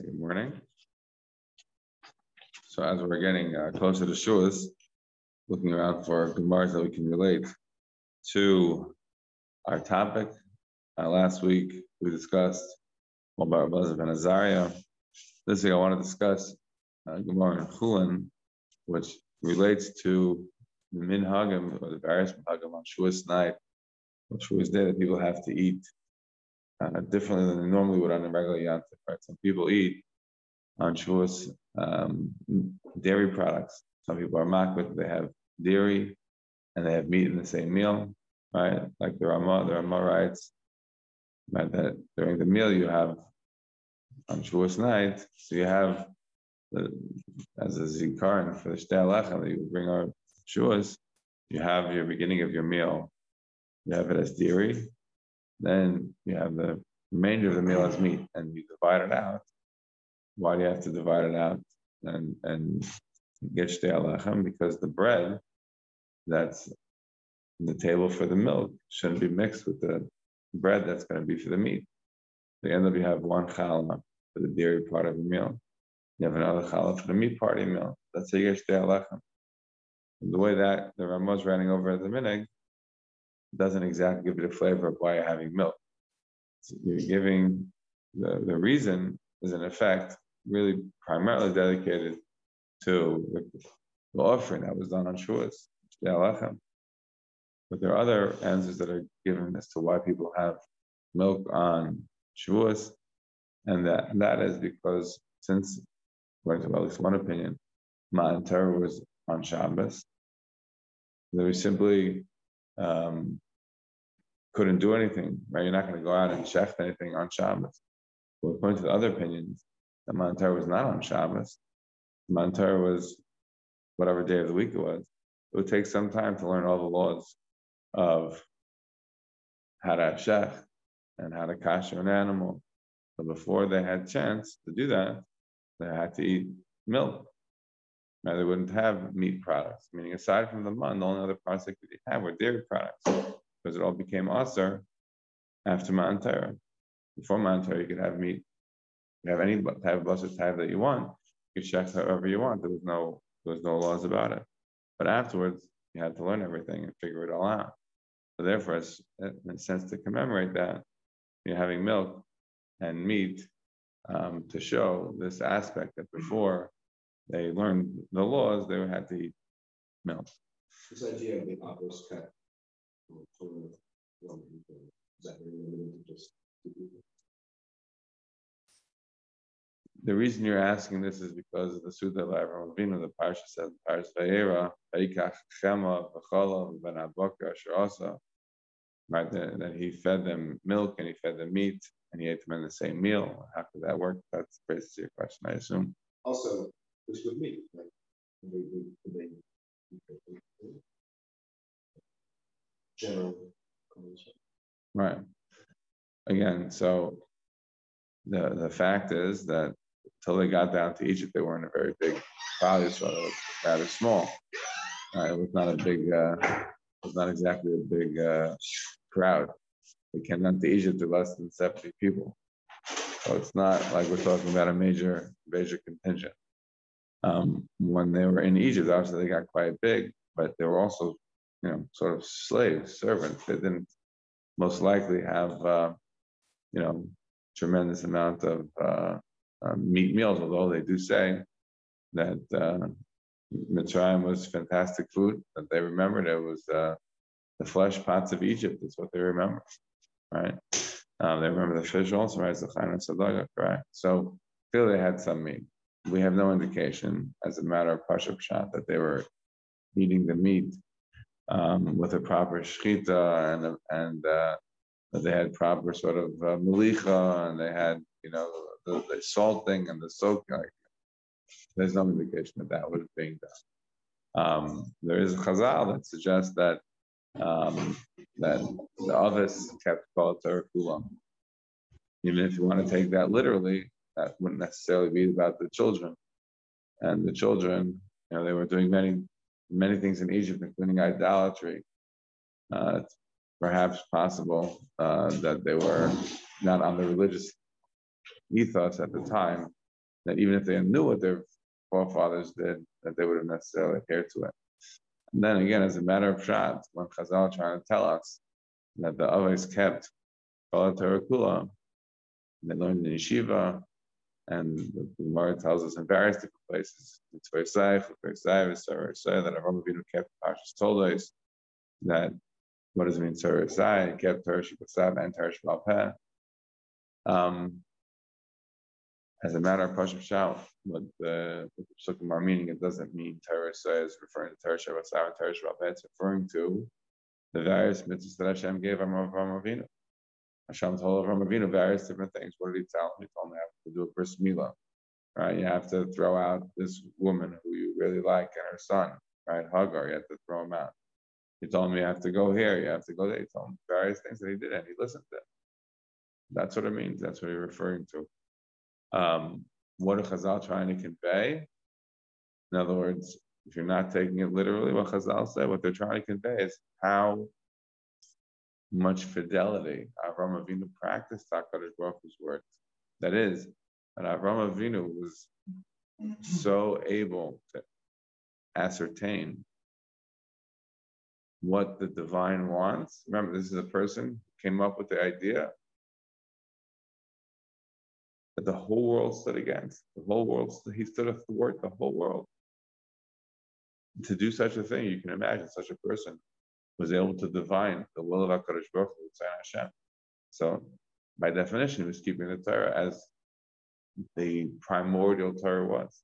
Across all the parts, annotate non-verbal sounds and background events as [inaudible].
Good morning. So as we're getting uh, closer to Shavuos, looking around for Gemaras that we can relate to our topic. Uh, last week we discussed about Elazar ben Azariah. This week I want to discuss uh, Gemara in Chulin, which relates to the minhagim or the various minhagim on Shavuos night, or Shavuos day that people have to eat uh, differently than they normally would on a regular yantif. Right? Some people eat on Shavuos um, dairy products. Some people are makbet, they have dairy and they have meat in the same meal, right? Like the Rama, the Rama writes right, that during the meal you have on Shavuos night, so you have the, as a zikaron for the shtei that you bring our Shavuos, you have your beginning of your meal, you have it as dairy, then you have the remainder of the meal as meat, and you divide it out. Why do you have to divide it out and and get shtei halechem? Because the bread that's the table for the milk shouldn't be mixed with the bread that's going to be for the meat. The end of you have one challah for the dairy part of the meal. You have another challah for the meat part of the meal. That's how you get shtei. The way that the Ramah is running over at the minhag, doesn't exactly give you the flavor of why you're having milk. So you're giving the, the reason is in effect really primarily dedicated to the, the offering that was done on Shavuos, but there are other answers that are given as to why people have milk on Shavuos, and that and that is because since, according to at least one opinion, Matan Torah was on Shabbos, there was simply um, couldn't do anything, right? You're not going to go out and chef anything on Shabbos. Well, according to the other opinions, the Matan Torah was not on Shabbos. Matan Torah was whatever day of the week it was. It would take some time to learn all the laws of how to chef and how to kasher an animal. So before they had chance to do that, they had to eat milk. Now they wouldn't have meat products, meaning aside from the mun, the only other products they could have were dairy products, because it all became aser after Torah. Before Torah, you could have meat. You have any type of basar type that you want. You could check however you want. There was no there was no laws about it. But afterwards, you had to learn everything and figure it all out. So therefore, in a sense, to commemorate that, you're having milk and meat um, to show this aspect that before they learned the laws, they had to eat milk. This idea of the cut, the reason you're asking this is because of the Suda of Avram Avinu, the Parsha says, Parsha Vayera, Vaikach Chema, V'chola, Ben Aboka, Asher right? That, that, he fed them milk and he fed them meat and he ate them in the same meal. How could that work? That's basically your question, I assume. Also, with meat, right? General. Right. Again, so the the fact is that until they got down to Egypt, they weren't a very big probably so it was rather small. Uh, it was not a big, uh, it was not exactly a big uh, crowd. They came down to Egypt to less than 70 people. So it's not like we're talking about a major, major contingent. Um, when they were in Egypt, obviously they got quite big, but they were also, you know, sort of slaves, servants. They didn't most likely have, uh, you know, tremendous amount of uh, uh, meat meals, although they do say that uh, Mitzrayim was fantastic food, that they remembered it was uh, the flesh pots of Egypt, is what they remember, right? Um, they remember the fish also, right? So clearly they had some meat. We have no indication, as a matter of Pasha Pshat, that they were eating the meat um, with a proper shchita and and uh, that they had proper sort of uh, malicha and they had you know the, the salting and the soaking. Like, there's no indication that that was being done. Um, there is a chazal that suggests that um, that the others kept called Kulam. Even if you want to take that literally, that wouldn't necessarily be about the children. And the children, you know, they were doing many, many things in Egypt, including idolatry. Uh, it's perhaps possible uh, that they were not on the religious ethos at the time, that even if they knew what their forefathers did, that they would have necessarily adhered to it. And then again, as a matter of shot, when Chazal trying to tell us that the always kept Kala Kula, they learned in yeshiva, and the Gemara tells us in various different places, safe, that Avraham Avinu kept Pashas told us that what does it mean, Sarah Sai, kept Teresh Basav and Teresh Balpeh. Um, as a matter of Pashup Shal, what the Psukim are meaning, it doesn't mean Torah is referring to Torah Shabbat and Torah Shabbat. It's referring to the various mitzvahs that Hashem gave Avram Avinu. Hashem told Avram Avinu various different things. What did he tell him? He told him I have to do a bris milah, right? You have to throw out this woman who you really like and her son, right? Hagar, you have to throw him out. He told him you have to go here, you have to go there. He told him various things that he did, and he listened to. That's what it means. That's what he's referring to. Um, what are Chazal trying to convey? In other words, if you're not taking it literally, what Chazal said, what they're trying to convey is how much fidelity Avram Avinu practiced HaKadosh Baruch Hu's words. That is, that Avram Avinu was so able to ascertain what the divine wants. Remember, this is a person who came up with the idea that the whole world stood against. The whole world, he stood athwart the whole world. To do such a thing, you can imagine such a person was able to divine the will of HaKadosh Baruch Hu, Hashem. So, by definition, he was keeping the Torah as the primordial Torah was.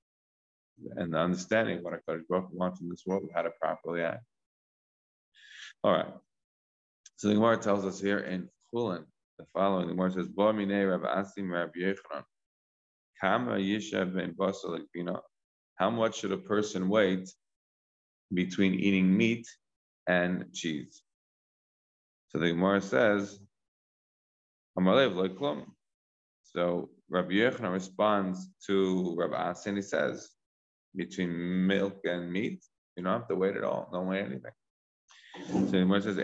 And the understanding what HaKadosh Baruch Hu wants in this world, how to properly act. All right. So the Gemara tells us here in Chulin, the following. The Gemara says, Bo minei Asim Yochanan. Kama ben basal How much should a person wait between eating meat and cheese? So the Gemara says, So Rabbi Yochanan responds to Rabbi Asin. He says, between milk and meat, you don't have to wait at all. Don't wait anything. So the Gemara says,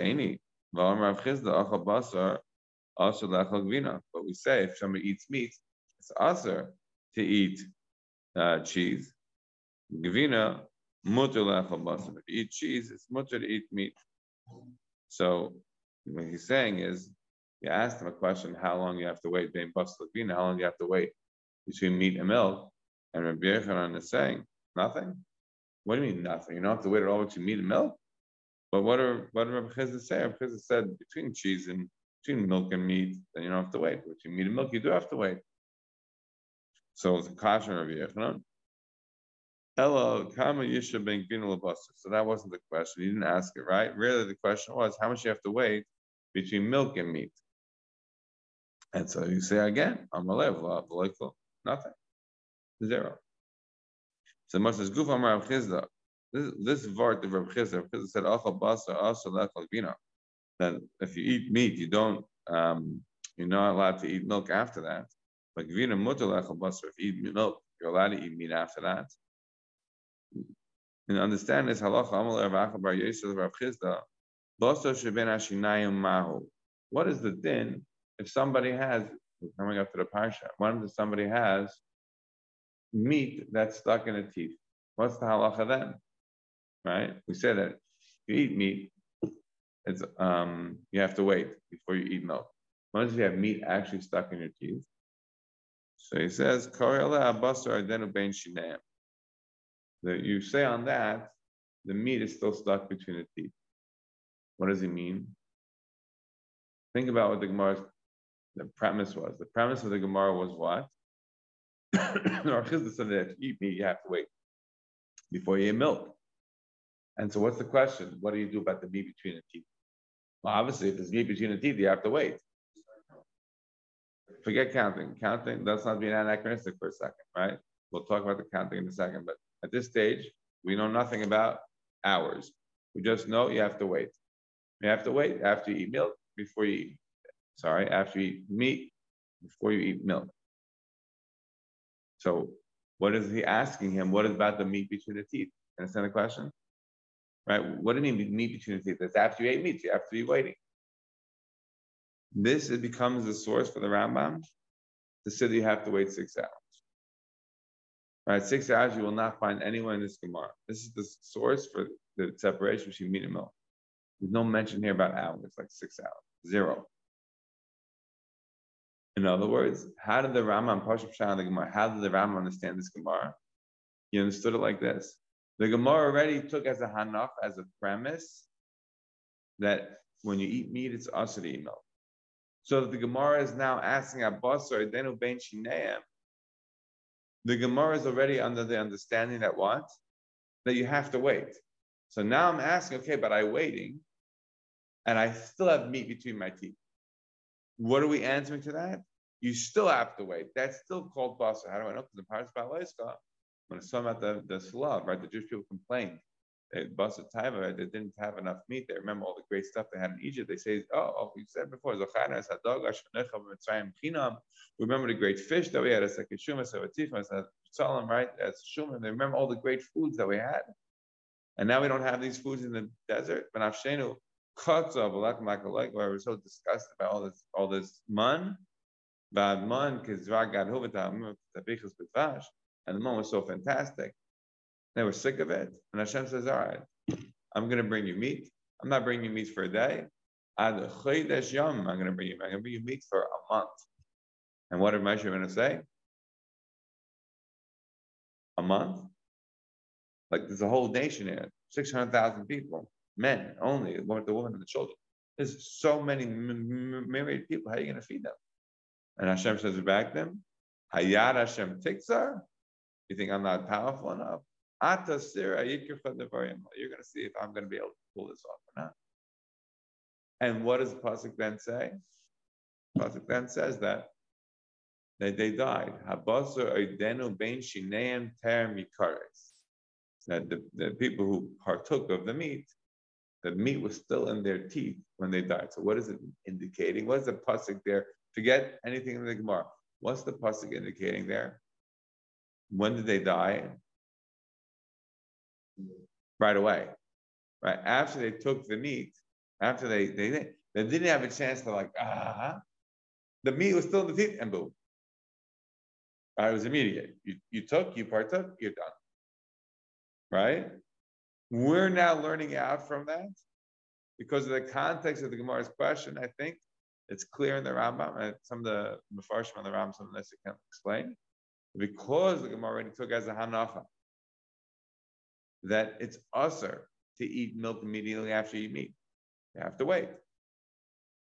also. But we say if somebody eats meat, it's aser to eat uh, cheese. Gvina mutter you eat cheese, it's mutter to eat meat. So what he's saying is, you asked him a question: How long you have to wait? Being basar gvina, how long you have to wait between meat and milk? And Rabbi Yochanan is saying nothing. What do you mean nothing? You don't have to wait at all between meat and milk. But what are what did Rabbi Chisda say? Rabbi Chisda said between cheese and between milk and meat, then you don't have to wait. Between meat and milk, you do have to wait. So it's a caution of Yochanan. Hello, Kama Yisha ben So that wasn't the question. He didn't ask it, right? Really, the question was how much you have to wait between milk and meat. And so you say again, Amalev, nothing. Zero. So much as Guf Amar Chisda. This this vart of Rav Chisda, Rav Chisda said, Acha Basa Asa Lechal Bina that if you eat meat, you don't, um, you're not allowed to eat milk after that. But if you eat milk, you're allowed to eat meat after that. And understand this halacha amal Rav Bar Yosef Rav Chisda, mahu. What is the din if somebody has coming up to the parsha? What if somebody has meat that's stuck in a teeth? What's the halacha then? Right? We say that if you eat meat, it's um you have to wait before you eat milk. Once you have meat actually stuck in your teeth. So he says, that you say on that, the meat is still stuck between the teeth. What does he mean? Think about what the Gemara's the premise was. The premise of the Gemara was what? [coughs] Our said that if you eat meat, you have to wait before you eat milk. And so what's the question? What do you do about the meat between the teeth? Well, obviously, if there's meat between the teeth, you have to wait. Forget counting. Counting, let's not be an anachronistic for a second, right? We'll talk about the counting in a second. But at this stage, we know nothing about hours. We just know you have to wait. You have to wait after you eat milk before you eat. Sorry, after you eat meat before you eat milk. So, what is he asking him? What is about the meat between the teeth? Understand the question? Right? What do you mean meat between the teeth? That's after you ate meat, you have to be waiting. This it becomes the source for the Rambam to say that you have to wait six hours. Right, six hours, you will not find anywhere in this Gemara. This is the source for the separation between meat and milk. There's no mention here about hours, like six hours, zero. In other words, how did the Rambam, Pashup Shah, the Gemara, how did the Rambam understand this Gemara? He understood it like this. The Gemara already took as a hanaf, as a premise, that when you eat meat, it's also to eat milk. So the Gemara is now asking Abbas or Denu Ben Shineim. The Gemara is already under the understanding that what? That you have to wait. So now I'm asking, okay, but I'm waiting, and I still have meat between my teeth. What are we answering to that? You still have to wait. That's still called basar. How do I know? Because the Parshas Beha'aloscha, when it's talking about the, the slav, right? The Jewish people complained Basar Taiva, they didn't have enough meat. They remember all the great stuff they had in Egypt. They say, oh, oh we said before, remember the great fish that we had, as a Savatifma, Salam, right? As Shuman. They remember all the great foods that we had. And now we don't have these foods in the desert. But Afshenu, where we're so disgusted by all this, all this man. And the man was so fantastic. They were sick of it. And Hashem says, All right, I'm going to bring you meat. I'm not bringing you meat for a day. I'm going to bring you, I'm going to bring you meat for a month. And what did Moshe going to say? A month? Like there's a whole nation here, 600,000 people, men only, the women and the children. There's so many myriad people. How are you going to feed them? And Hashem says back them, Hayat Hashem Tikzar. You think I'm not powerful enough? You're going to see if I'm going to be able to pull this off or not. And what does the pasuk then say? The pasuk then says that that they died. That the, the people who partook of the meat, the meat was still in their teeth when they died. So what is it indicating? What is the pasuk there? Forget anything in the Gemara. What's the pasuk indicating there? When did they die? Right away. Right after they took the meat, after they they they didn't have a chance to like ah, the meat was still in the teeth and boom. Right, it was immediate. You you took, you partook, you're done. Right? We're now learning out from that because of the context of the Gemara's question. I think it's clear in the Rambam and some of the Mefarshim on the Rambam, some of this can explain. Because the Gemara already took as a hanacha that it's usher to eat milk immediately after you eat meat. You have to wait.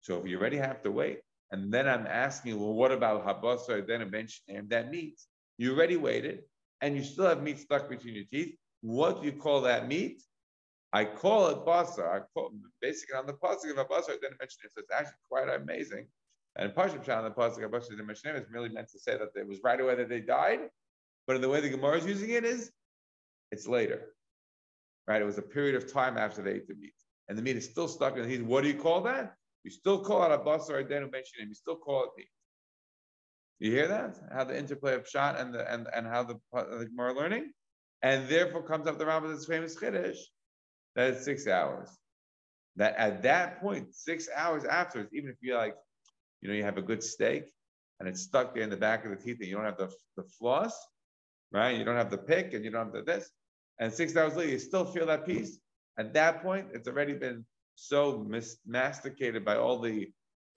So if you already have to wait, and then I'm asking, well, what about habasa, then eventually, and that meat? You already waited, and you still have meat stuck between your teeth. What do you call that meat? I call it basa. I call basically on the pasuk of basa. I didn't mention it, so it's actually quite amazing. And Pashup on the pasuk of basa didn't mention it. Merely meant to say that it was right away that they died, but in the way the Gemara is using it is, it's later right? It was a period of time after they ate the meat. And the meat is still stuck in the. What do you call that? You still call it a basar idenu mentioning. You still call it meat. You hear that? How the interplay of shot and the and, and how the the Gemara learning, and therefore comes up the Rambam's famous chiddush that it's six hours. That at that point, six hours afterwards, even if you're like, you know, you have a good steak and it's stuck there in the back of the teeth and you don't have the, the floss, right? You don't have the pick and you don't have the this and six hours later you still feel that peace, at that point it's already been so mis- masticated by all the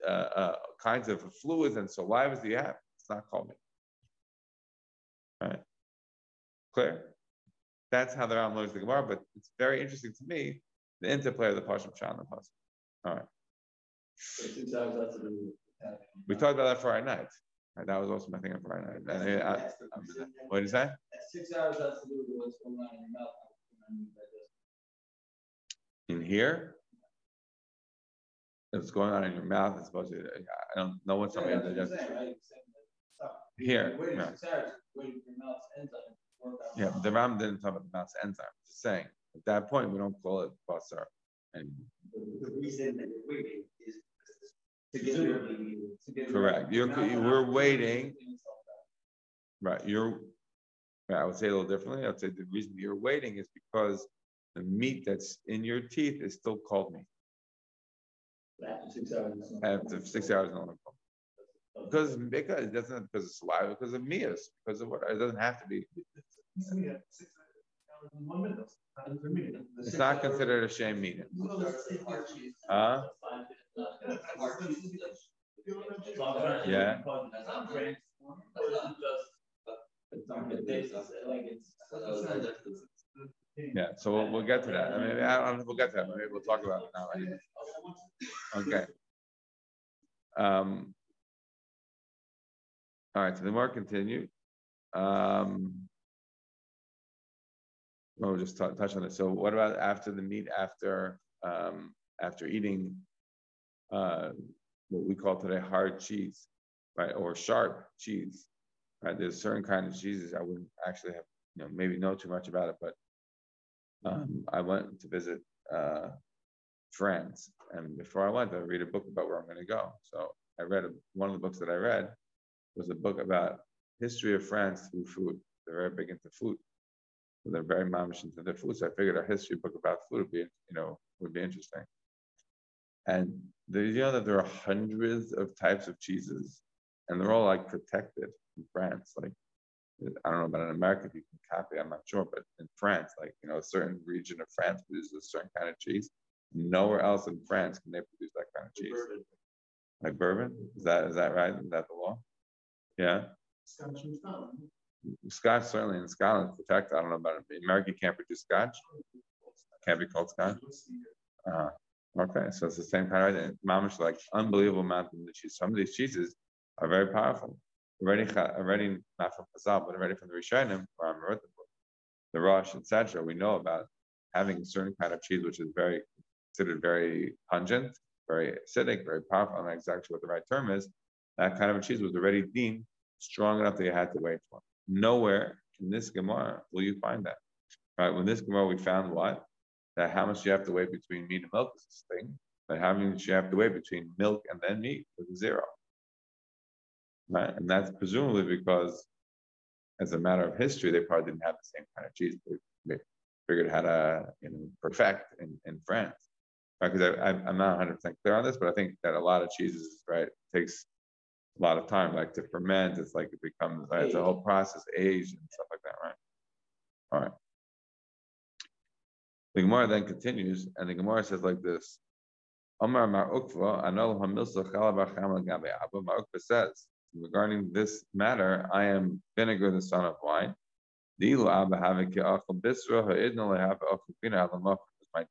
uh, uh, kinds of fluids and salivas that you have. It's not called me. Right? Clear? That's how the Ram learns the Gemara, but it's very interesting to me the interplay of the Pasham Shah and the Pasuk. All right. We talked about that Friday night. Right, that was also my thing on Friday night. And, uh, what did you say? Six hours has to do with what's going on in your mouth. In here? What's going on in your mouth is supposed to, I don't know what somebody yeah, does. Here. Yeah. yeah, the Ram didn't talk about the mouth's enzyme. Just saying, at that point, we don't call it basar anymore. The reason that you're waiting is Correct. You're, we're waiting. Right. You're. I would say a little differently. I would say the reason you're waiting is because the meat that's in your teeth is still called meat. After six hours. After six hours, Because because it doesn't because of saliva, because of mias, because of what it doesn't have to be. It's not considered a shame meeting. Huh? Yeah. Yeah, so we'll, we'll get to that. I mean, I don't know if we'll get to that. Maybe we'll talk about it now. Okay. Um. All right, so the more continue. Um. We'll just tou- touch on it. So what about after the meat, after, um, after eating, uh, what we call today hard cheese, right, or sharp cheese, right? There's certain kind of cheeses I wouldn't actually have, you know, maybe know too much about it, but um, I went to visit uh, France, and before I went, I read a book about where I'm going to go. So I read a, one of the books that I read was a book about history of France through food. They're very big into food. So they're very mamish into their food. So I figured a history book about food would be, you know, would be interesting. And the, you know that there are hundreds of types of cheeses, and they're all like protected in France. Like I don't know about in America if you can copy, I'm not sure, but in France, like you know, a certain region of France produces a certain kind of cheese. Nowhere else in France can they produce that kind of cheese. Like bourbon? Is that is that right? Is that the law? Yeah. Scotch certainly in Scotland protected. I don't know about it. America, can't produce Scotch. Can't be called Scotch. Uh, okay, so it's the same kind of. Mamish like unbelievable amount of the cheese. Some of these cheeses are very powerful. Already, already not from Chazal, but already from the Rishonim, where I'm wrote the book, the Rosh, etc. We know about having a certain kind of cheese which is very considered very pungent, very acidic, very powerful. I'm not exactly what the right term is. That kind of a cheese was already deemed strong enough that you had to wait for. Nowhere in this Gemara will you find that. Right? When this Gemara we found what? That how mm-hmm. much you have to wait between meat and milk is this thing. But how much you have to wait between milk and then meat is zero. Right? And that's presumably because, as a matter of history, they probably didn't have the same kind of cheese. They, they figured how to you know, perfect in, in France. Right? Because I, I'm not 100% clear on this, but I think that a lot of cheeses, right, takes a lot of time, like to ferment. It's like it becomes, right, it's a whole process, age and stuff like that, right? All right. The Gemara then continues, and the Gemara says like this. Omar Mar Ukva, Anol Hamilsa Chalabach Hamal Gabe Abba. Mar Ukva says, regarding this matter, I am vinegar, the son of wine. My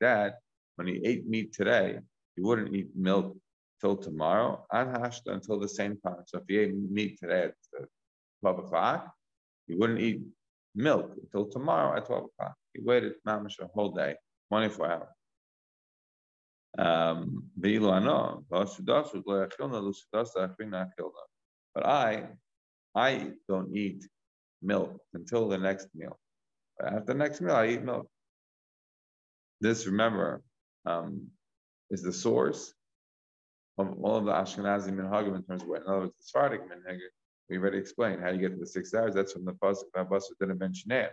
dad, when he ate meat today, he wouldn't eat milk till tomorrow, and anhashta until the same time. So if he ate meat today at uh, 12 o'clock, he wouldn't eat milk until tomorrow at 12 o'clock. He waited mamish a whole day, 24 hours. Um, but I, I don't eat milk until the next meal. But after the next meal, I eat milk. This, remember, um, is the source of all of the Ashkenazi minhagim in terms of what, in other words, the Sephardic minhag. We already explained how you get to the six hours. That's from the pasuk that Basra didn't mention it.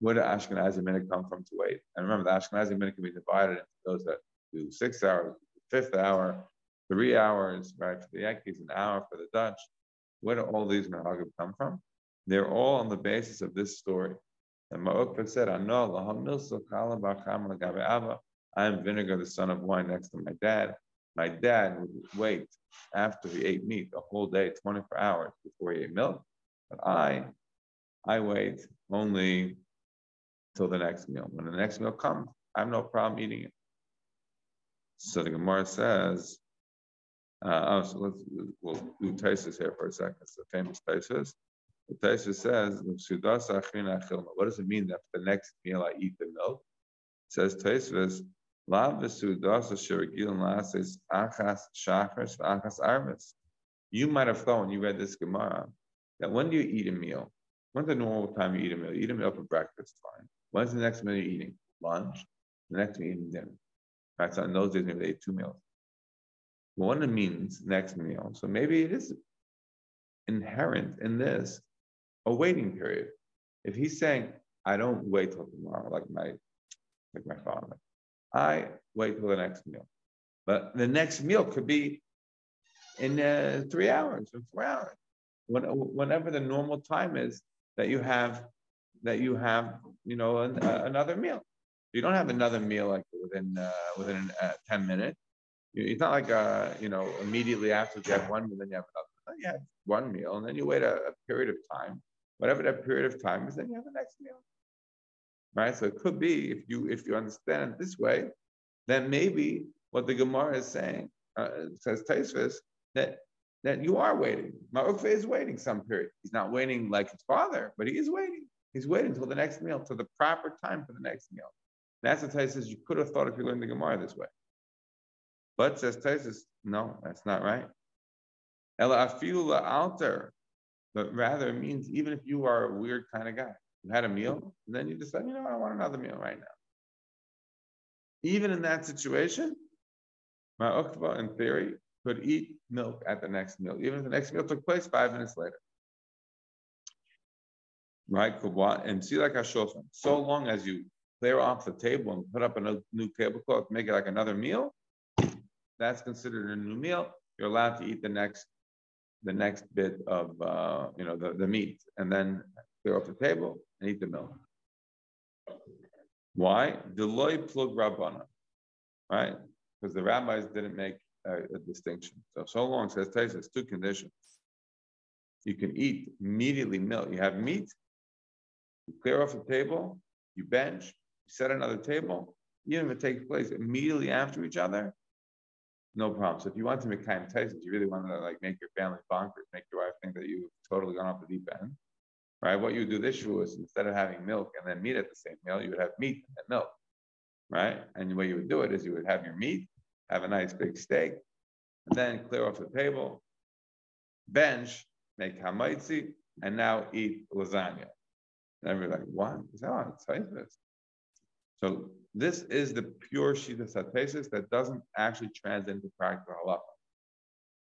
Where did Ashkenazi minhag come from to wait? And remember, the Ashkenazi minhag can be divided into those that do six hours, fifth hour, three hours, right? For the Yankees, an hour for the Dutch. Where do all these minhagim come from? They're all on the basis of this story. And Mar Ukva said, I am vinegar, the son of wine, next to my dad. My dad would wait after he ate meat the whole day, 24 hours before he ate milk. But I, I wait only till the next meal. When the next meal comes, I have no problem eating it. So the Gemara says, uh, oh, so let's we'll do Tosfos here for a second. It's the famous Tosfos. The Tosfos says, "What does it mean that the next meal I eat the milk?" It says Tosfos, you might have thought when you read this Gemara that when do you eat a meal? When's the normal time you eat a meal? You eat a meal for breakfast, fine. When's the next meal you're eating? Lunch. The next meal you're eating dinner. Right? So in those days, maybe they ate two meals. One means next meal. So maybe it is inherent in this a waiting period. If he's saying, I don't wait till tomorrow, like my like my father. I wait till the next meal. But the next meal could be in uh, three hours or four hours, when, whenever the normal time is that you have that you have, you know, an, uh, another meal. You don't have another meal like within uh, within uh, ten minutes. It's not like uh, you know immediately after you have one meal, then you have another. No, You have one meal, and then you wait a, a period of time. Whatever that period of time is, then you have the next meal. Right. So it could be if you if you understand it this way, then maybe what the Gemara is saying uh, says Tosfos that that you are waiting. Mar Ukva is waiting some period. He's not waiting like his father, but he is waiting. He's waiting until the next meal, till the proper time for the next meal. That's what Tosfos you could have thought if you learned the Gemara this way. But says Tosfos, no, that's not right. Ela afiula alter, but rather means even if you are a weird kind of guy, you had a meal, and then you decide, you know, I want another meal right now. Even in that situation, Mar Ukva, in theory, could eat milk at the next meal, even if the next meal took place five minutes later. Right? And see, like Ashofan, so long as you clear off the table and put up a new tablecloth, make it like another meal, that's considered a new meal. You're allowed to eat the next, the next bit of, uh, you know, the, the meat, and then clear off the table and eat the milk. Why? Deloy plug rabbana, right? Because the rabbis didn't make a, a distinction. So, so long says Taisa, it's two conditions. You can eat immediately milk. You have meat, you clear off the table, you bench, you set another table, even if it takes place immediately after each other, no problem. So if you want to make time Tosfos, you really want to like make your family bonkers, make your wife think that you've totally gone off the deep end. Right? What you would do this year is instead of having milk and then meat at the same meal, you would have meat and milk. Right? And the way you would do it is you would have your meat, have a nice big steak, and then clear off the table, bench, make hamaitzi, and now eat lasagna. And everybody's like, what? Is that on this? So this is the pure Shita Satesis that doesn't actually translate into practical halacha.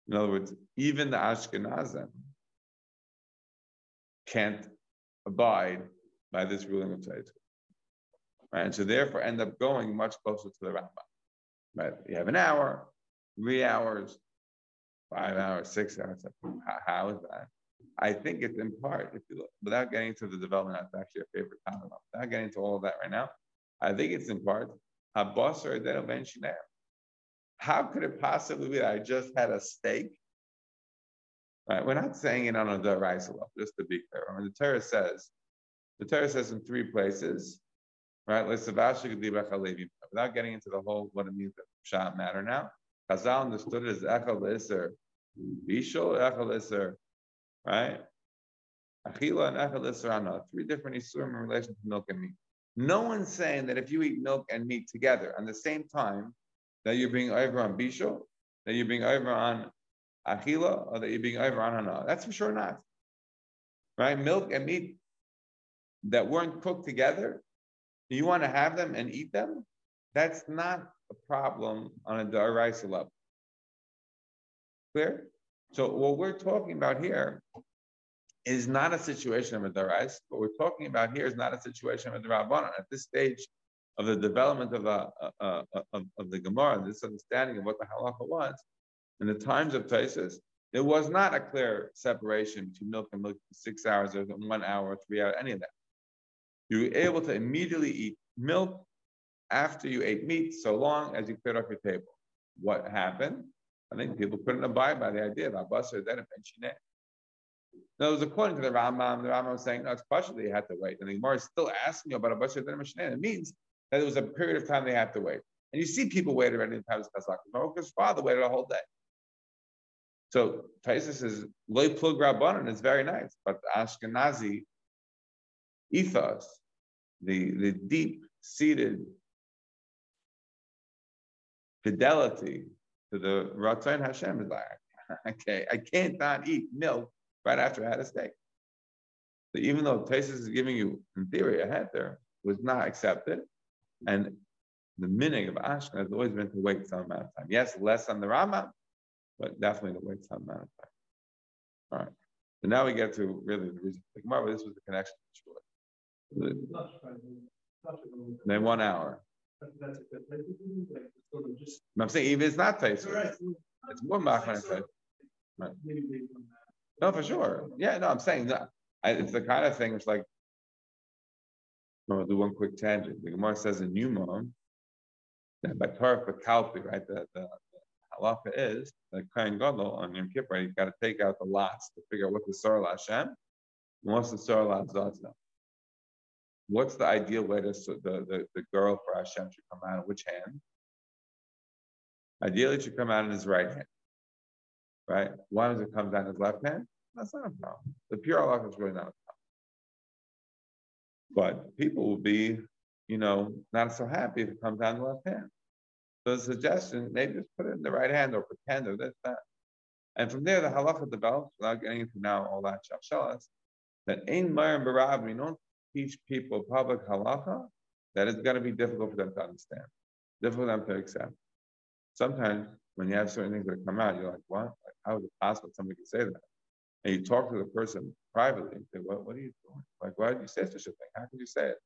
In other words, even the Ashkenazim can't abide by this ruling of Tzaitzis. Right? And so therefore end up going much closer to the Rambam. Right? You have an hour, three hours, five hours, six hours. How is that? I think it's in part, if you look, without getting into the development, that's actually a favorite topic. Without getting into all of that right now, I think it's in part Habas or Ben Shiner. How could it possibly be that I just had a steak? Right, we're not saying it on a deraisa level, just to be clear. I mean, the Torah says, the Torah says in three places, right? Without getting into the whole what it means that shot matter now. Chazal understood it as echal iser, bishul echal iser, right? Achila and echal iser ana, three different isurim in relation to milk and meat. No one's saying that if you eat milk and meat together at the same time, that you're being over on bishul, that you're being over on achila, or that you're being over on hana. That's for sure not. Right? Milk and meat that weren't cooked together, you want to have them and eat them? That's not a problem on a daraisa level. Clear? So what we're talking about here is not a situation of a darais. What we're talking about here is not a situation of a darabanan. At this stage of the development of, a, uh, of, of, the Gemara, this understanding of what the halacha was, in the times of Tosfos, there was not a clear separation between milk and milk six hours or one hour or three hours, any of that. You were able to immediately eat milk after you ate meat, so long as you cleared off your table. What happened? I think people couldn't abide by the idea of Abbas or then eventually. Now, it was according to the Rambam, the Rambam was saying, no, it's partially you had to wait. And the Gemara is still asking you about Abbas or then It means that it was a period of time they had to wait. And you see people wait already in times Pesach. Baruch's father waited a whole day. So Tosfos is loy plug rabbanon. It's very nice, but the Ashkenazi ethos, the the deep seated fidelity to the Ratzon Hashem is like, [laughs] okay, I can't not eat milk right after I had a steak. So even though Tosfos is giving you, in theory, a head there, was not accepted. And the meaning of Ashkenaz has always been to wait some amount of time. Yes, less on the Rama, but definitely to wait some amount of time. All right. So now we get to really the reason. Like, Marvel, this was the connection to Then one hour. I'm saying even it's not Tosfos, it's more Machman right. No, for sure. Yeah, no, I'm saying that. I, it's the kind of thing. It's like I'm gonna do one quick tangent. The Gemara says in Yoma that by Torah for Kalpi, right? The, the, the halacha is that Kohen Gadol on Yom Kippur, you've got to take out the lots to figure out what the Sarah Hashem and what's the Sarah Zaza. What's the ideal way to the, the, the girl for Hashem should come out of which hand? Ideally, it should come out in his right hand. Right? Why does it come down his left hand? That's not a problem. The pure halacha is really not a problem. But people will be, you know, not so happy if it comes down the left hand. So the suggestion, maybe just put it in the right hand or pretend or this, that. And from there, the halacha develops, without getting into now all that shalshalas, that in Mayim Barab, we don't teach people public halacha that it's going to be difficult for them to understand, difficult for them to accept. Sometimes when you have certain things that come out, you're like, what? Like, how is it possible somebody could say that? And you talk to the person privately and say, what, what are you doing? Like, why did you say such a thing? How could you say it?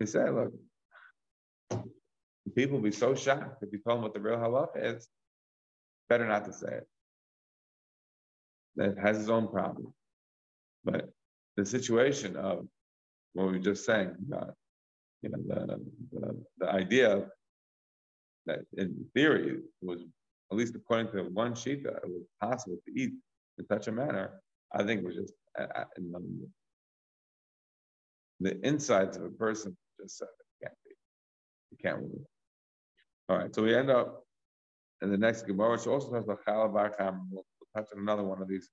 He said, look, people will be so shocked if you tell them what the real halacha is, better not to say it. That has its own problem. But the situation of what we were just saying about, you know, the, the, the idea that in theory was, at least according to one shita, it was possible to eat in such a manner, I think was just uh, the, the insides of a person just said it can't be. You can't. All right, so we end up in the next Gemara, which also talks about Chalabar Cham. We'll touch on another one of these.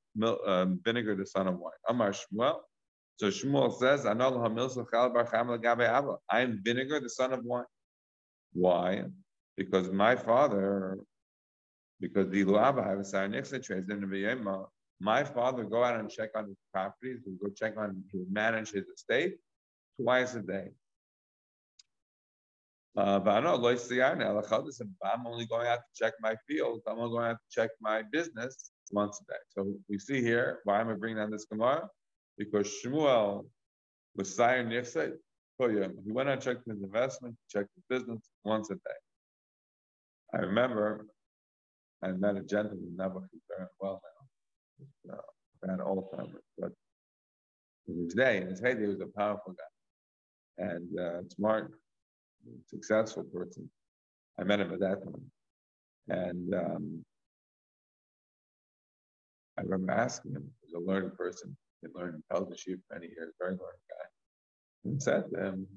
Um, vinegar, the son of wine. Amar Shmuel. So Shmuel says, I am vinegar, the son of wine. Why? Because my father, because the Luaba have a Sarnixa trades in the my father go out and check on his properties, he go check on, he manage his estate twice a day. Uh, I know, I'm only going out to check my fields. I'm only going out to check my business once a day. So we see here, why am I bringing on this Gemara? Because Shmuel was Sire Nifsay. He went out and checked his investment, checked his business once a day. I remember I met a gentleman, never very well now, bad Alzheimer's, but in his day, in his heyday, he was a powerful guy and uh, smart, successful person. I met him at that time. And um, I remember asking him, he was a learned person, he learned intelligence for many years, very learned guy, and said to him,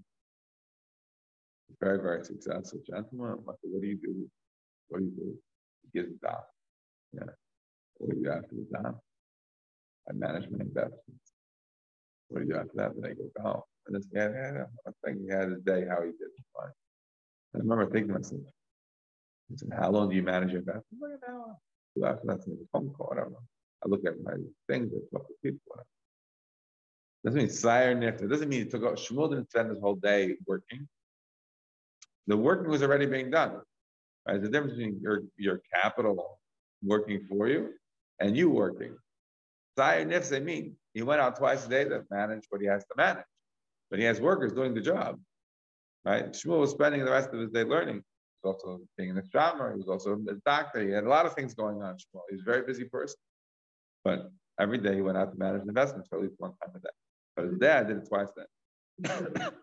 very, very successful gentleman, what do you do? What do you do? He gives a dot. Yeah. What do you do after the dot? I manage my investments. What do you do after that? Then I go golf. And this guy, yeah, I think he had his day, how he did it. Fine. I remember thinking to myself, I said, how long do you manage your investment? Like an hour. After that's a phone call, whatever. I look at my things, I talk to people. Doesn't mean sire nifta. Doesn't mean he took out. Shmuel didn't spend his whole day working. The working was already being done. Right? The difference between your, your capital working for you and you working. Sire nifta mean he went out twice a day to manage what he has to manage, but he has workers doing the job. Right? Shmuel was spending the rest of his day learning. He was also being an astronomer. He was also a doctor. He had a lot of things going on. Shmuel. He was a very busy person. But every day he went out to manage investments for at least one time a day. But his dad did it twice then. [coughs]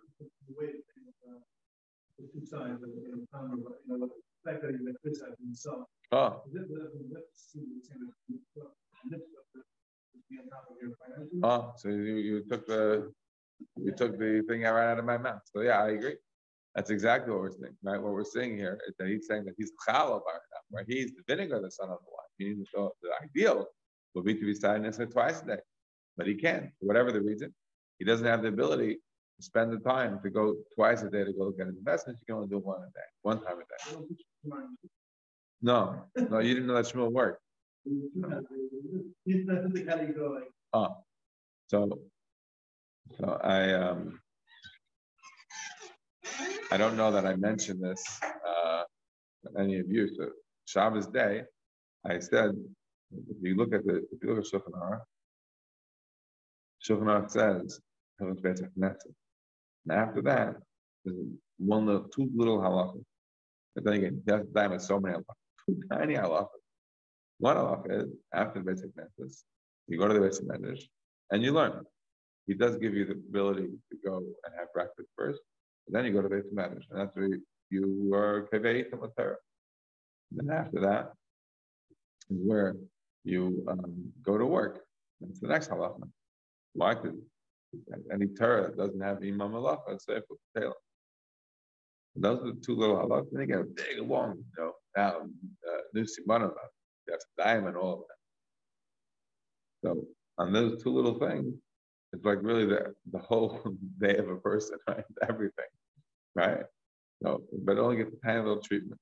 Oh. Oh, so you, you took the you took the thing right out of my mouth. So yeah, I agree. That's exactly what we're saying, right? What we're saying here is that he's saying that he's Chalav right? He's the vinegar, the son of the wine. Meaning the, the ideal would be to be silent twice a day, but he can't for whatever the reason. He doesn't have the ability to spend the time to go twice a day to go look at his investments. You can only do one a day, one time a day. No, no, you didn't know that Shmuel worked. No. Oh, so, so I um, I don't know that I mentioned this uh, any of you. So Shabbos day, I said if you look at the if you look at Shulchan Aruch, Shulchan Aruch says and after that, there's one little, two little halachas. But then again, that's time is so many halachas, [laughs] two tiny halachas. One halacha is after the basic Knesset, you go to the basic Medrash and you learn. he does give you the ability to go and have breakfast first, and then you go to Beit Medrash, and that's where you, are Kavei. Then after that is where you um, go to work. That's the next halacha. Why? Any Torah doesn't have Imam halacha, it's Sefer Taylor. Those are the two little halachas. Then you get a big, long, you know, um, uh, new simana. That's diamond, all of that. So on those two little things, it's like really the, the whole [laughs] day of a person, [laughs] right? Everything, right? So, but only get the tiny little treatment.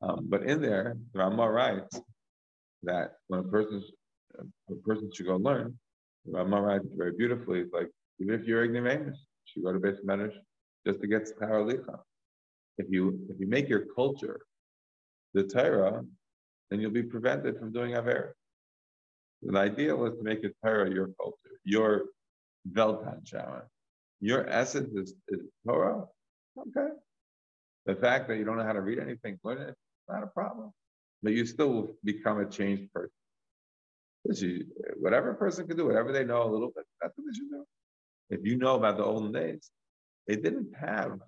Um, but in there, the Rama writes that when a person a person should go learn, Rama writes very beautifully. It's like even if you're ignoramus, you should go to base Medrash just to get licha. If you if you make your culture the Torah, then you'll be prevented from doing aver. The idea was to make it Torah your culture, your Weltanschauung. Your essence is, is Torah. Okay. The fact that you don't know how to read anything, learn it, not a problem. But you still become a changed person. You, whatever person can do, whatever they know a little bit, that's what they should do. If you know about the olden days, they didn't have,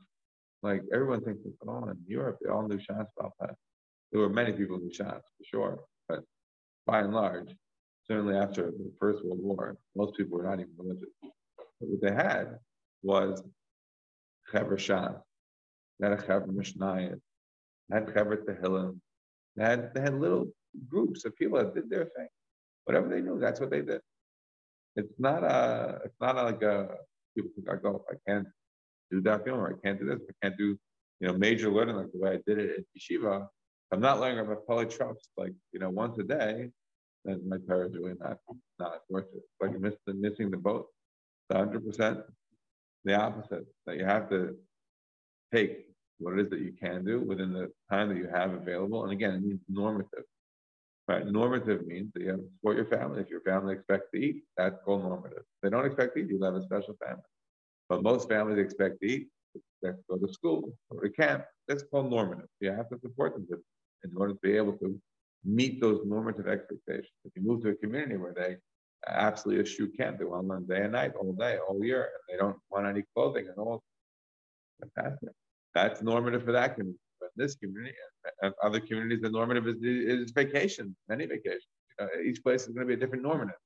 like everyone thinks, oh, in Europe, they all knew about that. There were many people who shots, for sure. But by and large, certainly after the First World War, most people were not even religious. But what they had was Chaver Shah, they had a Chaver Mishnayim, they had Chaver Tehillim, they had, they had little groups of people that did their thing. Whatever they knew, that's what they did. It's not a, it's not like a, people think, I go, oh, I can't do that film, or I can't do this, I can't do, you know, major learning like the way I did it at yeshiva. I'm not learning about polytrops like, you know, once a day, and my parents doing that. Not worth it. It's like missing, missing the boat. The hundred percent, the opposite. That you have to take what it is that you can do within the time that you have available. And again, it means normative. Right? Normative means that you have to support your family. If your family expects to eat, that's called normative. If they don't expect to eat, you have a special family. But most families expect to eat, expect to go to school, go to camp. That's called normative. You have to support them to, in order to be able to meet those normative expectations. If you move to a community where they absolutely eschew camp, they want to learn day and night, all day, all year, and they don't want any clothing and all. Fantastic. That's normative for that community. But this community and other communities, the normative is, is vacation, many vacations. Uh, each place is going to be a different normative.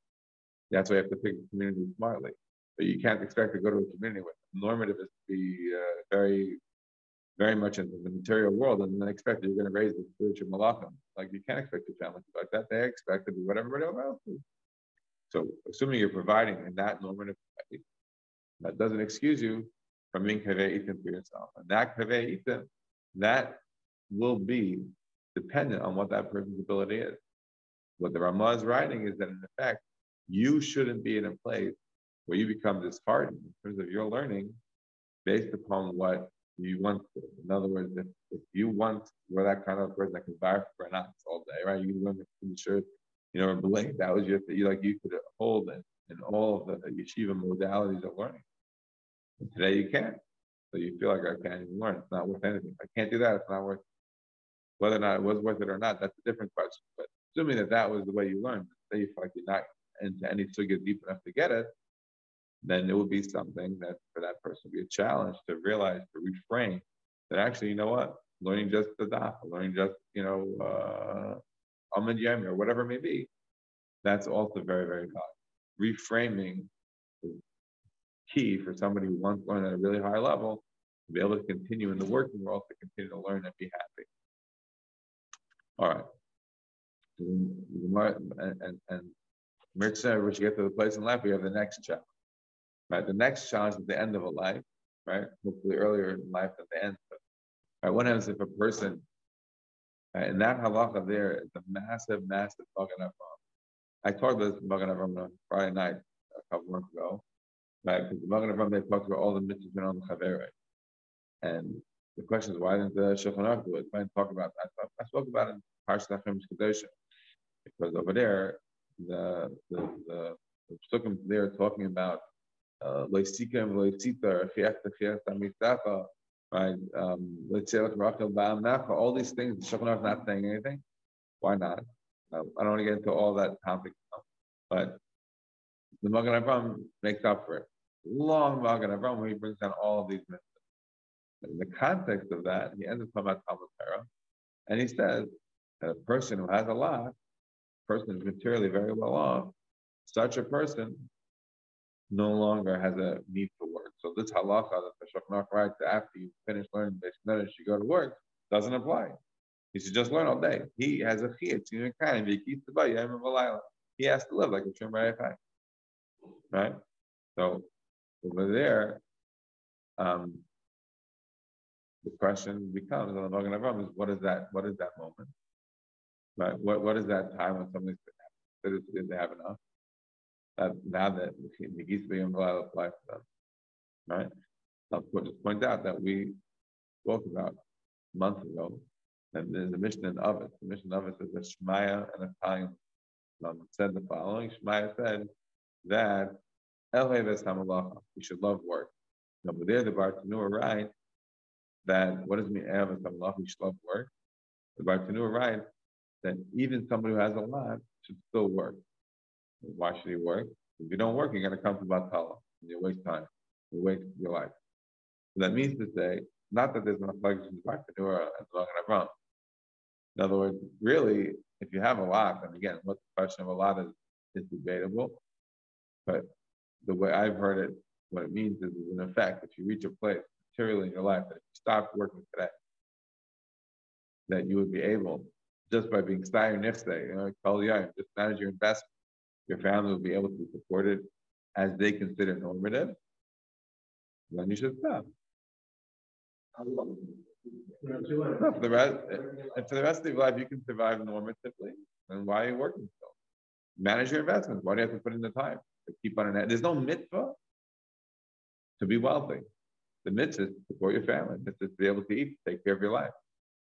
That's why you have to pick the community smartly. But you can't expect to go to a community where normative is to be uh, very very much into the material world and then expect that you're going to raise the spiritual malachim. Like you can't expect your family to be like that. They expect to be what everybody else is. So assuming you're providing in that normative way, that doesn't excuse you from being kaveh itim for yourself. And that kaveh itim, that will be dependent on what that person's ability is. What the Ramah is writing is that in effect, you shouldn't be in a place where you become disheartened in terms of your learning based upon what you want, in other words, if, if you want, you're that kind of person that can buy for an ounce all day, right? You can want to sure, you know, believe that was your, you like you could hold it in all of the yeshiva modalities of learning. And today you can't. So you feel like I can't even learn. It's not worth anything. I can't do that. It's not worth whether or not it was worth it or not. That's a different question. But assuming that that was the way you learned, say you feel like you're not into any sugya deep enough to get it, then it would be something that for that person would be a challenge to realize, to reframe that actually, you know what, learning just the daf, learning just, you know, uh, or whatever it may be, that's also very, very valuable. Reframing key for somebody who wants to learn at a really high level to be able to continue in the working world, to continue to learn and be happy. All right. And, and, and Mirza, which you get to the place in life, we have the next chapter. Right? The next challenge at the end of a life, right? Hopefully earlier in life than the end. But, right, what happens if a person, right, in that halacha there is a massive, massive Magen I talked about this on Friday night a couple months ago, right? Because the Magen Avraham, they talked about all the mitzvahs on the Chaveret. And the question is, why didn't the Shulchan Aruch do it? Why didn't talk about that? I spoke about it in Parshat Achim Kedosha, because over there, the the the, the Sukkim there talking about Loisikim, Loisita, Chiachta, Chiachta, Mitacha, right? Nacha, all these things, the Shulchan not saying anything. Why not? Um, I don't want to get into all that topic, but the Magen Avraham makes up for it. Long Magen Avram where he brings down all of these myths. In the context of that, he ends up talking about Talmud Torah, and he says that a person who has a lot, a person is materially very well off, such a person no longer has a need to work. So this halacha that the Shulchan writes after you finish learning basic knowledge, you go to work, doesn't apply. He should just learn all day. He has a chiyat, in kind of vikis to buy. he has to live like a Shemar Right? So over there, um, the question becomes is what is that? What is that moment? Right? What what is that time when somebody's that they have enough? That now that the Gis will apply for them. Right? I'll just point out that we spoke about months ago, and there's a mission of it, the mission of it is a Shemaya and a time um, said the following. Shemaya said that we should love work. Now, but there the Bartanura right that what does mean Eves Hamalacha? We should love work. The Bartanura right that even somebody who has a lot should still work. Why should he work? If you don't work, you're going to come to Batala and you waste time, you waste your life. So that means to say, not that there's no flexion in the Bartanur as long Bartanura and Avram. In other words, really, if you have a lot, and again, what the question of a lot is, is debatable, but the way I've heard it, what it means is, is in effect, if you reach a place materially in your life that you stopped working today, that you would be able, just by being staying nifse, you know, call the eye, just manage your investment, your family will be able to be supported as they consider normative, then you should stop. No, for the rest, and for the rest of your life, you can survive normatively. Then why are you working still? Manage your investments. Why do you have to put in the time? To keep on an There's no mitzvah to be wealthy. The mitzvah is to support your family. The mitzvah is to be able to eat, take care of your life,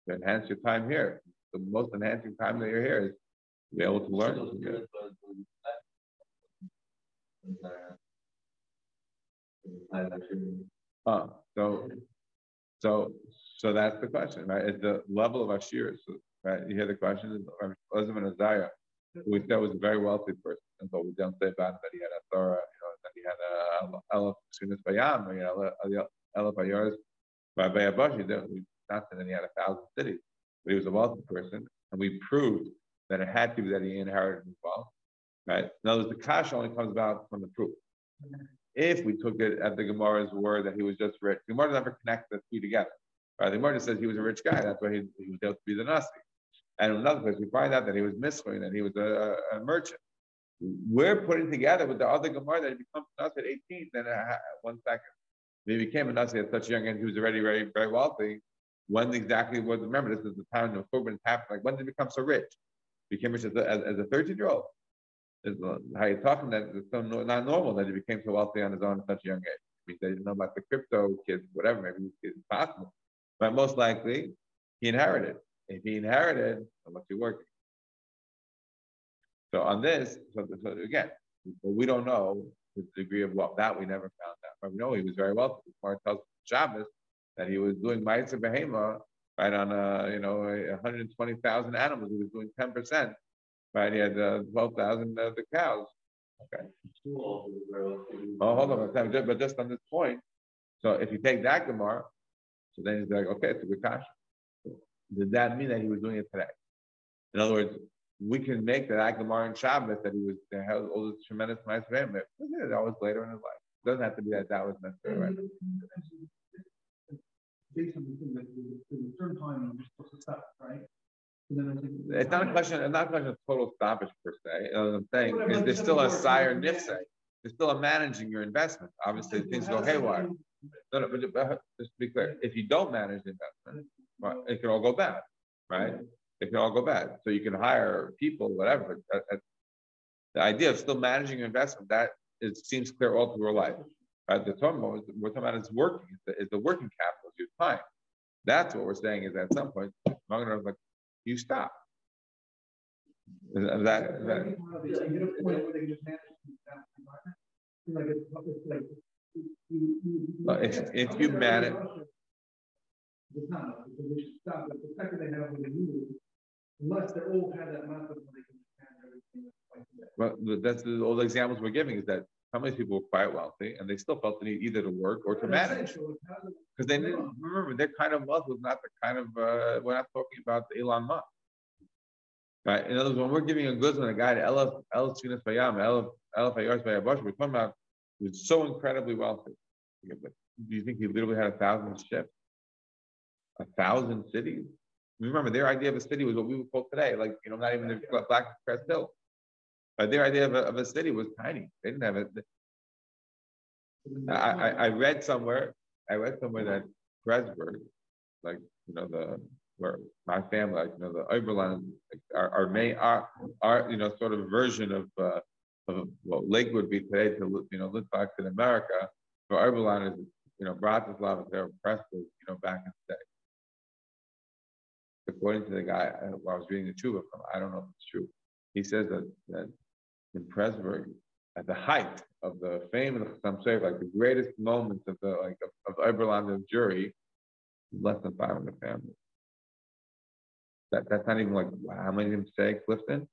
to enhance your time here. The most enhancing time that you're here is to be able to learn. Uh, so, so so that's the question, right? Is the level of Ashir, so, right? You hear the question, is Elazar ben Azariah, who we said was a very wealthy person, and but we don't say him that he had a Torah, you know, that he had a Bayam, you know, Elef Ayars, Rabbi Abashi, not that he had a thousand cities, but he was a wealthy person, and we proved that it had to be that he inherited his wealth, right? In other words, the cash only comes about from the proof. If we took it at the Gemara's word that he was just rich, Gemara never connects the two together. Right? The Gemara just says he was a rich guy. That's why he, he was able to be the Nasi. And another place, we find out that he was Misrin and he was a, a, merchant. We're putting together with the other Gemara that he becomes a at 18. Then uh, one second, he became a Nasi at such a young age. He was already very, very wealthy. When exactly was? Remember, this is the time the Churban happened. Like when did he become so rich? Became rich as a, as, as a 13 year old. Is how you're talking that it's so no, not normal that he became so wealthy on his own at such a young age. I mean, they didn't know about the crypto kids, whatever. Maybe it's possible but most likely he inherited. If he inherited, much he working? So on this, so, so again, we don't know the degree of wealth. That we never found out. But we know he was very wealthy. Mar tells Shabbos that he was doing Ma'aser Behema, right, on, a, you know, 120,000 animals. He was doing 10%, right? He had uh, 12,000 of the cows. Okay. Oh, hold on, but just on this point, so if you take that Gemara, so then he's like, okay, it's a good kasha. Did that mean that he was doing it today? In other words, we can make that Agamar and Shabbos that he was had all this tremendous nice but that was later in his life. It doesn't have to be that that was necessary, right? right? It's not a question. It's not a question of total stoppage per se. You know what I'm saying is there's still a sire nifse. There's still a managing your investment. Obviously, things go haywire. No, no, but, but just to be clear, if you don't manage the investment, it can all go bad, right? It can all go bad. So you can hire people, whatever. Uh, uh, the idea of still managing your investment, that it seems clear all through your life. Right? The talking about, we're talking about is working, is the, is the working capital, is your time. That's what we're saying is at some point, like, you stop. Is that, is that, if, if you manage. Unless they all had that method Well, that's the, all the examples we're giving is that how many people were quite wealthy and they still felt the need either to work or to manage. Because they didn't remember their kind of wealth was not the kind of uh, we're not talking about the Elon Musk. Right. In other words, when we're giving a goods on a guy to Elif Elif Finas Bayam, Elif Elif Ayars Bayabash, we're talking about who's so incredibly wealthy. Do you think he literally had a thousand ships? A thousand cities? Remember, their idea of a city was what we would call today, like you know, not even the Black Crest Hill. But their idea of a, of a city was tiny. They didn't have it. I, I, I read somewhere, I read somewhere that Pressburg, like you know the where my family, like you know the Oberland, our, our main, our, our you know sort of version of uh, of what Lake would be today to you know look back in America. For Oberland is you know Bratislava, they're Pressburg, you know back in the day. According to the guy I, I was reading the Chuba from, I don't know if it's true. He says that that in Presburg, at the height of the fame of the Chassam Sofer, like the greatest moments of the like of, of Oberland's jury, less than 500 families. That, that's not even like how many did say Clifton?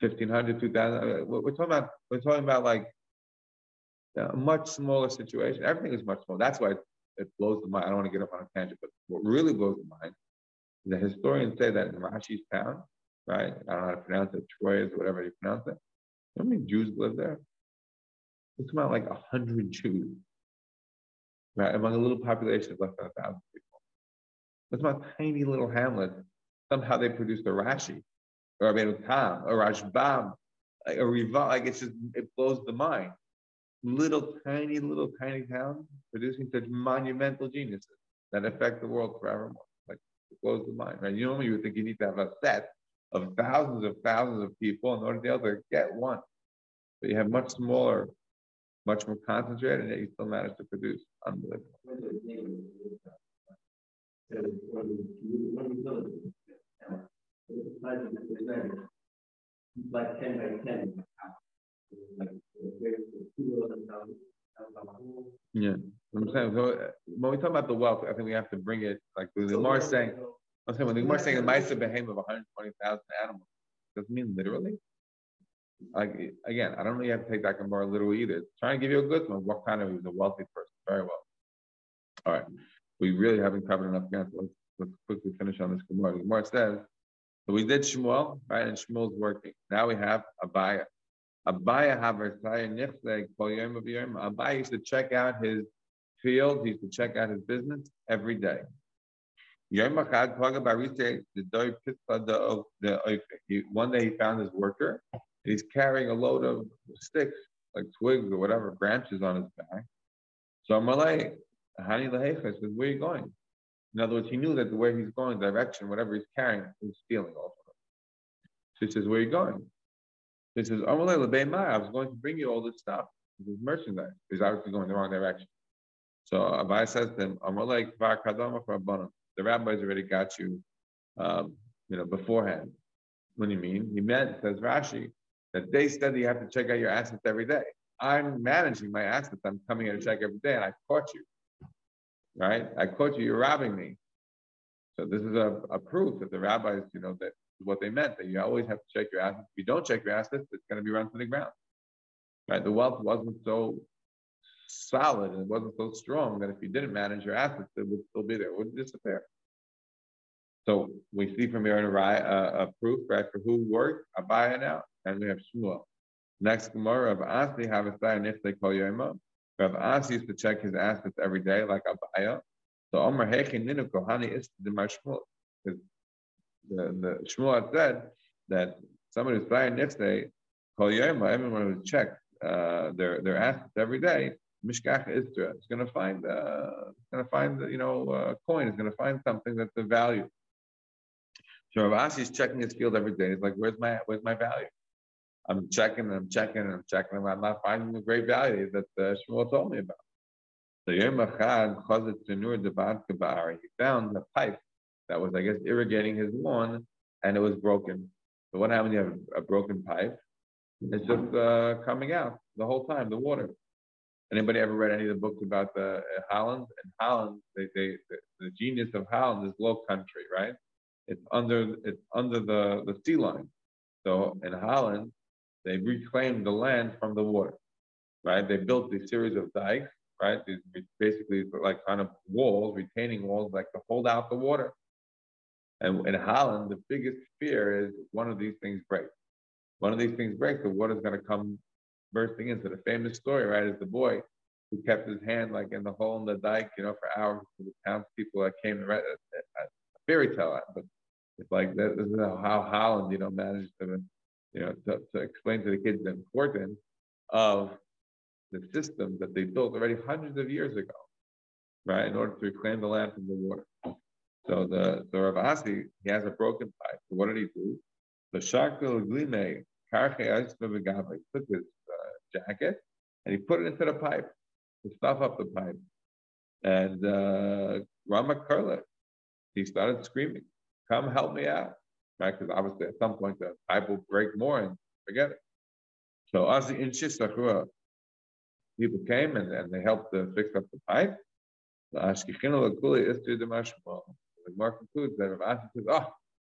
1500, 2000. Uh, we're talking about we're talking about like a much smaller situation. Everything is much smaller. That's why it blows the mind. I don't want to get up on a tangent, but what really blows the mind, the historians say that in Rashi's town, right? I don't know how to pronounce it, Troyes, whatever you pronounce it. How many Jews live there? It's about like a hundred Jews, right? Among a little population of less than a thousand people. It's about tiny little hamlet. Somehow they produced a Rashi, or a Tam, or Rashbam, a Riva. Like it's just it blows the mind. Little tiny, little tiny town producing such monumental geniuses that affect the world forevermore. It blows the mind, right? You you would think you need to have a set of thousands of thousands of people in order to be able to get one. But you have much smaller, much more concentrated, and yet you still manage to produce. Unbelievable. Like 10 by 10. Yeah, I'm saying so uh, when we talk about the wealth, I think we have to bring it like the Gemara saying I'm saying when the Gemara saying a Maisa behem of 120,000 animals, doesn't mean literally. Like again, I don't really have to take that Gemara literally either. It's trying to give you a good one. What kind of he's a wealthy person? Very well. All right, we really haven't covered enough ground. Let's, let's quickly finish on this Gemara. The Gemara says, so we did Shmuel, right? And Shmuel's working. Now we have Abaye. Abaye Abaye used to check out his field. He used to check out his business every day. One day he found his worker. He's carrying a load of sticks, like twigs or whatever, branches on his back. So Amalei, Hani Lahecha says, Where are you going? In other words, he knew that the way he's going, direction, whatever he's carrying, he's stealing also. So he says, Where are you going? He says, Amalei I was going to bring you all this stuff. This is merchandise. He's obviously going the wrong direction. So Abaye says to him, Abanam the rabbis already got you, um, you know, beforehand. What do you mean? He meant, says Rashi, that they said that you have to check out your assets every day. I'm managing my assets. I'm coming in to check every day, and I caught you. Right? I caught you. You're robbing me. So this is a, a proof that the rabbis, you know, that what they meant that you always have to check your assets. If you don't check your assets, it's going to be run to the ground. Right? The wealth wasn't so solid and it wasn't so strong that if you didn't manage your assets, it would still be there. It would disappear. So we see from here a, a, a proof, right, for who worked, Abaye now, and we have Shmuel. Next Gemara of Asi have a sign if they call Yoma. Rav Asi used to check his assets every day, like Abaye. So Omer Hechin Ninu Kohani is the Shmuel. The, the Shmuel said that somebody who's saying if they call Yoma, everyone who checks uh, their their assets every day, Mishkach Isra. It's going to find, uh, it's going to find, you know, a coin. It's going to find something that's of value. So Rav is checking his field every day. He's like, where's my, where's my value? I'm checking and I'm checking and I'm checking and I'm not finding the great value that uh, Shmuel told me about. So Yom Echad, he found a pipe that was, I guess, irrigating his lawn and it was broken. So what happens? You have a broken pipe. It's just uh, coming out the whole time, the water. Anybody ever read any of the books about the uh, Holland? And Holland, they, they, the, the genius of Holland is low country, right? It's under it's under the, the sea line. So in Holland, they reclaimed the land from the water. right? They built these series of dikes, right? These basically like kind of walls, retaining walls, like to hold out the water. And in Holland, the biggest fear is one of these things breaks. One of these things breaks, the water's going to come bursting in. So the famous story, right, is the boy who kept his hand like in the hole in the dike, you know, for hours. To the townspeople that came to read a, a fairy tale, but it's like that, this is how Holland, you know, managed to, you know, to, to explain to the kids the importance of the system that they built already hundreds of years ago, right, in order to reclaim the land from the water. So the the Rav Asi, he has a broken pipe. So what did he do? The Shakil Glime, Karche He took his uh, jacket and he put it into the pipe to stuff up the pipe. And uh, Rama Kurla, he started screaming, Come help me out. Right? Because obviously at some point the pipe will break more and forget it. So Asi in Shistachua, people came and, and they helped to fix up the pipe. The Mark concludes that Rav says, Oh,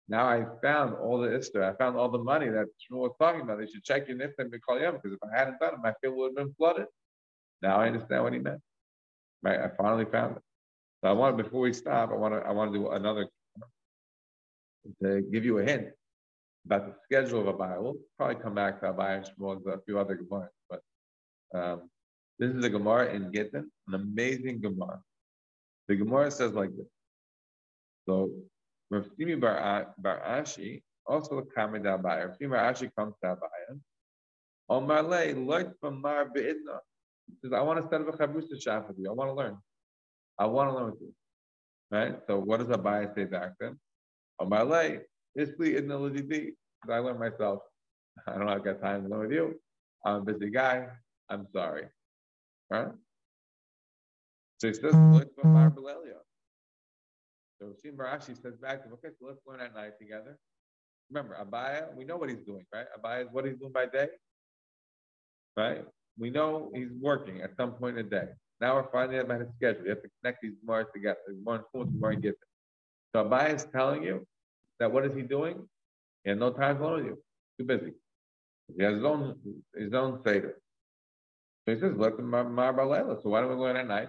now I found all the Ister, I found all the money that Shmuel was talking about. They should check your Nifta and because if I hadn't done it, my field would have been flooded. Now I understand what he meant. Right? I finally found it. So I want before we stop, I want to I want to do another to give you a hint about the schedule of a. We'll probably come back to Abaye and Shmuel and a few other Gemaras, but um, this is a Gemara in Gittin, an amazing Gemara. The Gemara says like this. So Rav Simi Bar, Bar Ashi, also a comment Abaye. Rav Simi Bar Ashi comes to Abaye. Omar Le, learn from Mar Be'idna. He says, I want to study a Chabrusa Shaf with you. I want to learn. I want to learn with you. Right? So what does Abaye say back then? My lay, Isli the Lididi. I learned myself. [laughs] I don't have got time to learn with you. I'm a busy guy. I'm sorry. Right? So he says, look for Marbelia. So Simi Bar Ashi says back to him, okay, so let's learn at night together. Remember, Abaye, we know what he's doing, right? Abaye is what he's doing by day. Right? We know he's working at some point in the day. Now we're finding out about his schedule. You have to connect these Mars together. More influence, more and. So Abaye is telling you that what is he doing? He has no time to you. Too busy. He has his own his own seder. So he says, let the Mar So why don't we learn at night?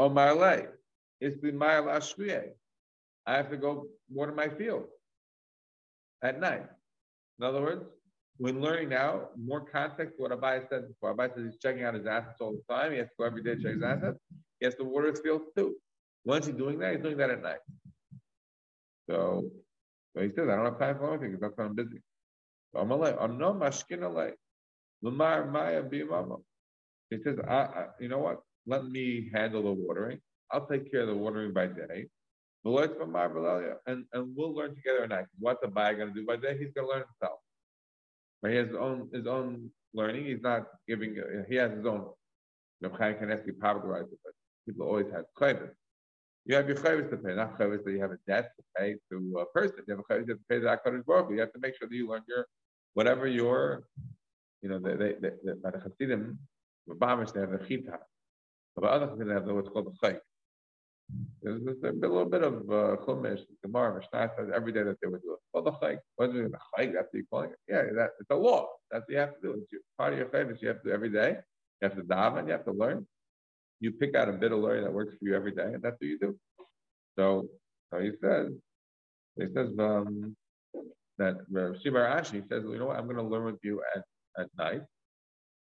Oh Marle. It's the Mar I have to go water my field at night. In other words, when learning now, more context to what Abaye said before. Abaye says he's checking out his assets all the time. He has to go every day check his assets. He has to water his fields too. Once he's doing that, he's doing that at night. So, so he says, I don't have time for anything because that's why I'm busy. So I'm like, I'm no mashkin alay. Lamar maya bimama. He says, I, I, you know what? Let me handle the watering. I'll take care of the watering by day. And, and we'll learn together at night. What the buyer going to do by day? He's going to learn himself. But he has his own his own learning. He's not giving. He has his own. Know, Chaim Kanievsky popularized it, but people always have chayvus. You have your chayvus to pay, not chayvus that you have a debt to pay to a person. You have a chayvus to pay to Hakadosh Baruch You have to make sure that you learn your whatever your, you know, they, they, they, by the Hasidim, the Bamish, they have the chita. But other Hasidim have what's called the chayk. There's, there's a little bit of uh, chumash, Gemara, Mishnah says every day that they would do it. Well, the chayk, what is it? The chayk, that's what you calling it. Yeah, that, it's a law. That's what you have to do. It's part of your chayvus. You have to do every day. You have to daven. You have to learn you pick out a bit of learning that works for you every day, and that's what you do. So, so he says, he says um, that Simi Bar Ashi says, you know what, I'm going to learn with you at, at night.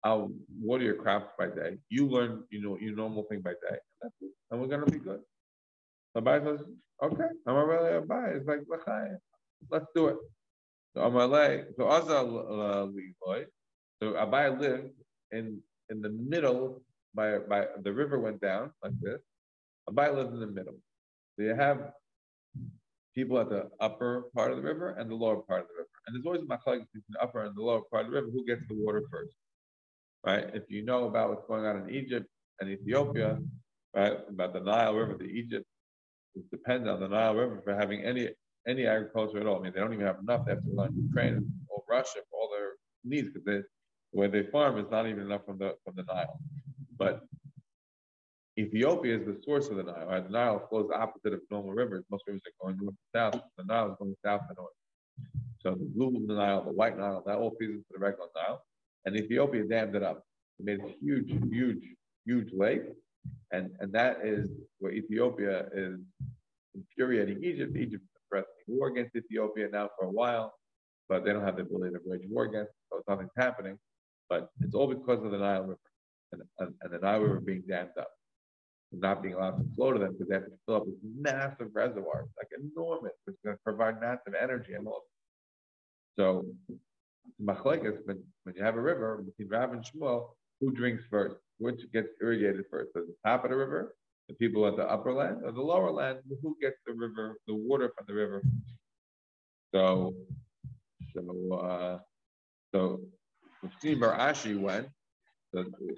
I'll water your crops by day. You learn, you know, your normal thing by day, and. And we're going to be good. So Abaye says, okay, I'm really Abaye. It's like, let's do it. So Amalei, so Azal Levoy, so Abaye lived in in the middle by, by the river went down like this. Abaye lives in the middle. So you have people at the upper part of the river and the lower part of the river. And there's always a machlek between the upper and the lower part of the river who gets the water first. Right? If you know about what's going on in Egypt and Ethiopia, right, about the Nile River, the Egypt is dependent on the Nile River for having any any agriculture at all. I mean, they don't even have enough. They have to rely on Ukraine or Russia for all their needs because the way they farm is not even enough from the from the Nile. But Ethiopia is the source of the Nile. Right? The Nile flows opposite of normal rivers. Most rivers are going north and south. The Nile is going south and north. So the blue Nile, the white Nile, that all feeds into the regular Nile. And Ethiopia dammed it up. They made a huge, huge, huge lake. And, and that is where Ethiopia is infuriating Egypt. Egypt is pressing war against Ethiopia now for a while, but they don't have the ability to wage war against, so nothing's happening. But it's all because of the Nile River and, and, and the Nile River being dammed up not being allowed to flow to them because they have to fill up this massive reservoirs, like enormous, which is going to provide massive energy and all. So, machlekes, when, when you have a river between Rav and Shmuel, who drinks first? Which gets irrigated first? The top of the river, the people at the upper land, or the lower land? Who gets the river, the water from the river? So, so, uh, so, Bar Ashi went. So, the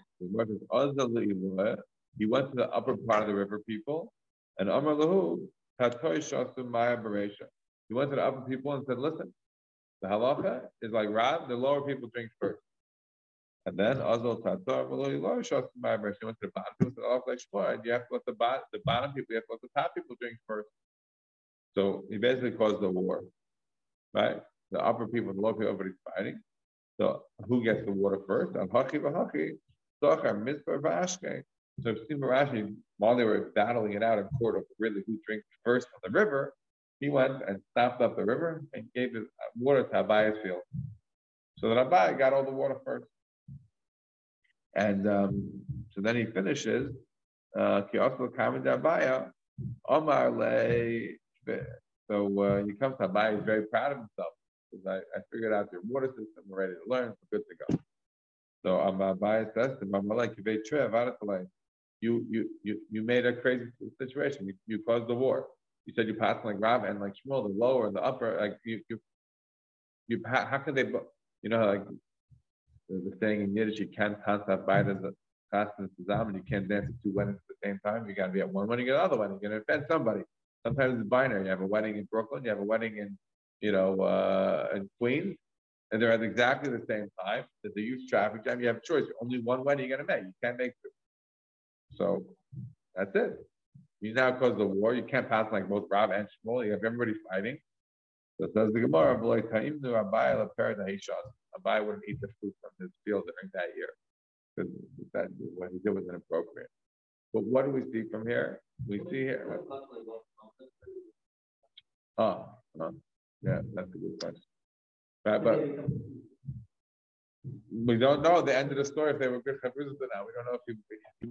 he went to the upper part of the river people, and Amar Lahu, Tatoy. He went to the upper people and said, listen, the halacha is like Rav, the lower people drink first. And then Azal Tatar. He went to the bottom people and said, oh, like Shmuel, you have to let the, bottom, the bottom people, you have to let the top people drink first. So he basically caused the war, right? The upper people and the lower people, everybody's fighting. So who gets the water first? Al Hachi V'Hachi, Zochar Mizpah V'Ashke. So Steve Rashi, while they were battling it out in court of really who drinks first from the river, he went and stopped up the river and gave his uh, water to Abaye's field. So that Abaye got all the water first. And um, so then he finishes, uh, Omar. So uh, he comes to Abaye, he's very proud of himself. Because I, I figured out your water system, we're ready to learn, we're good to go. So Abaye says to him, I'm like, you you you you made a crazy situation. You, you caused the war. You said you passed like Rav and like Shmuel, the lower and the upper. Like you you you how, how can they you know like the, saying in Yiddish you can't contact beide constant zusammen. You can't dance at two weddings at the same time. You got to be at one wedding and another wedding. You're gonna offend somebody. Sometimes it's binary. You have a wedding in Brooklyn. You have a wedding in you know uh, in Queens. And they're at exactly the same time. There's a huge traffic jam. You have a choice. Only one wedding you're gonna make. You can't make two. So that's it. You now cause the war. You can't pass like both Rav and Shmuel. You have everybody fighting. So says the Gemara, Abaye wouldn't eat the fruit from his field during that year. Because that what he did was inappropriate. But what do we see from here? We see here. Oh, oh yeah, that's a good question. But, but we don't know the end of the story if they were good chavruzah now. We don't know if he,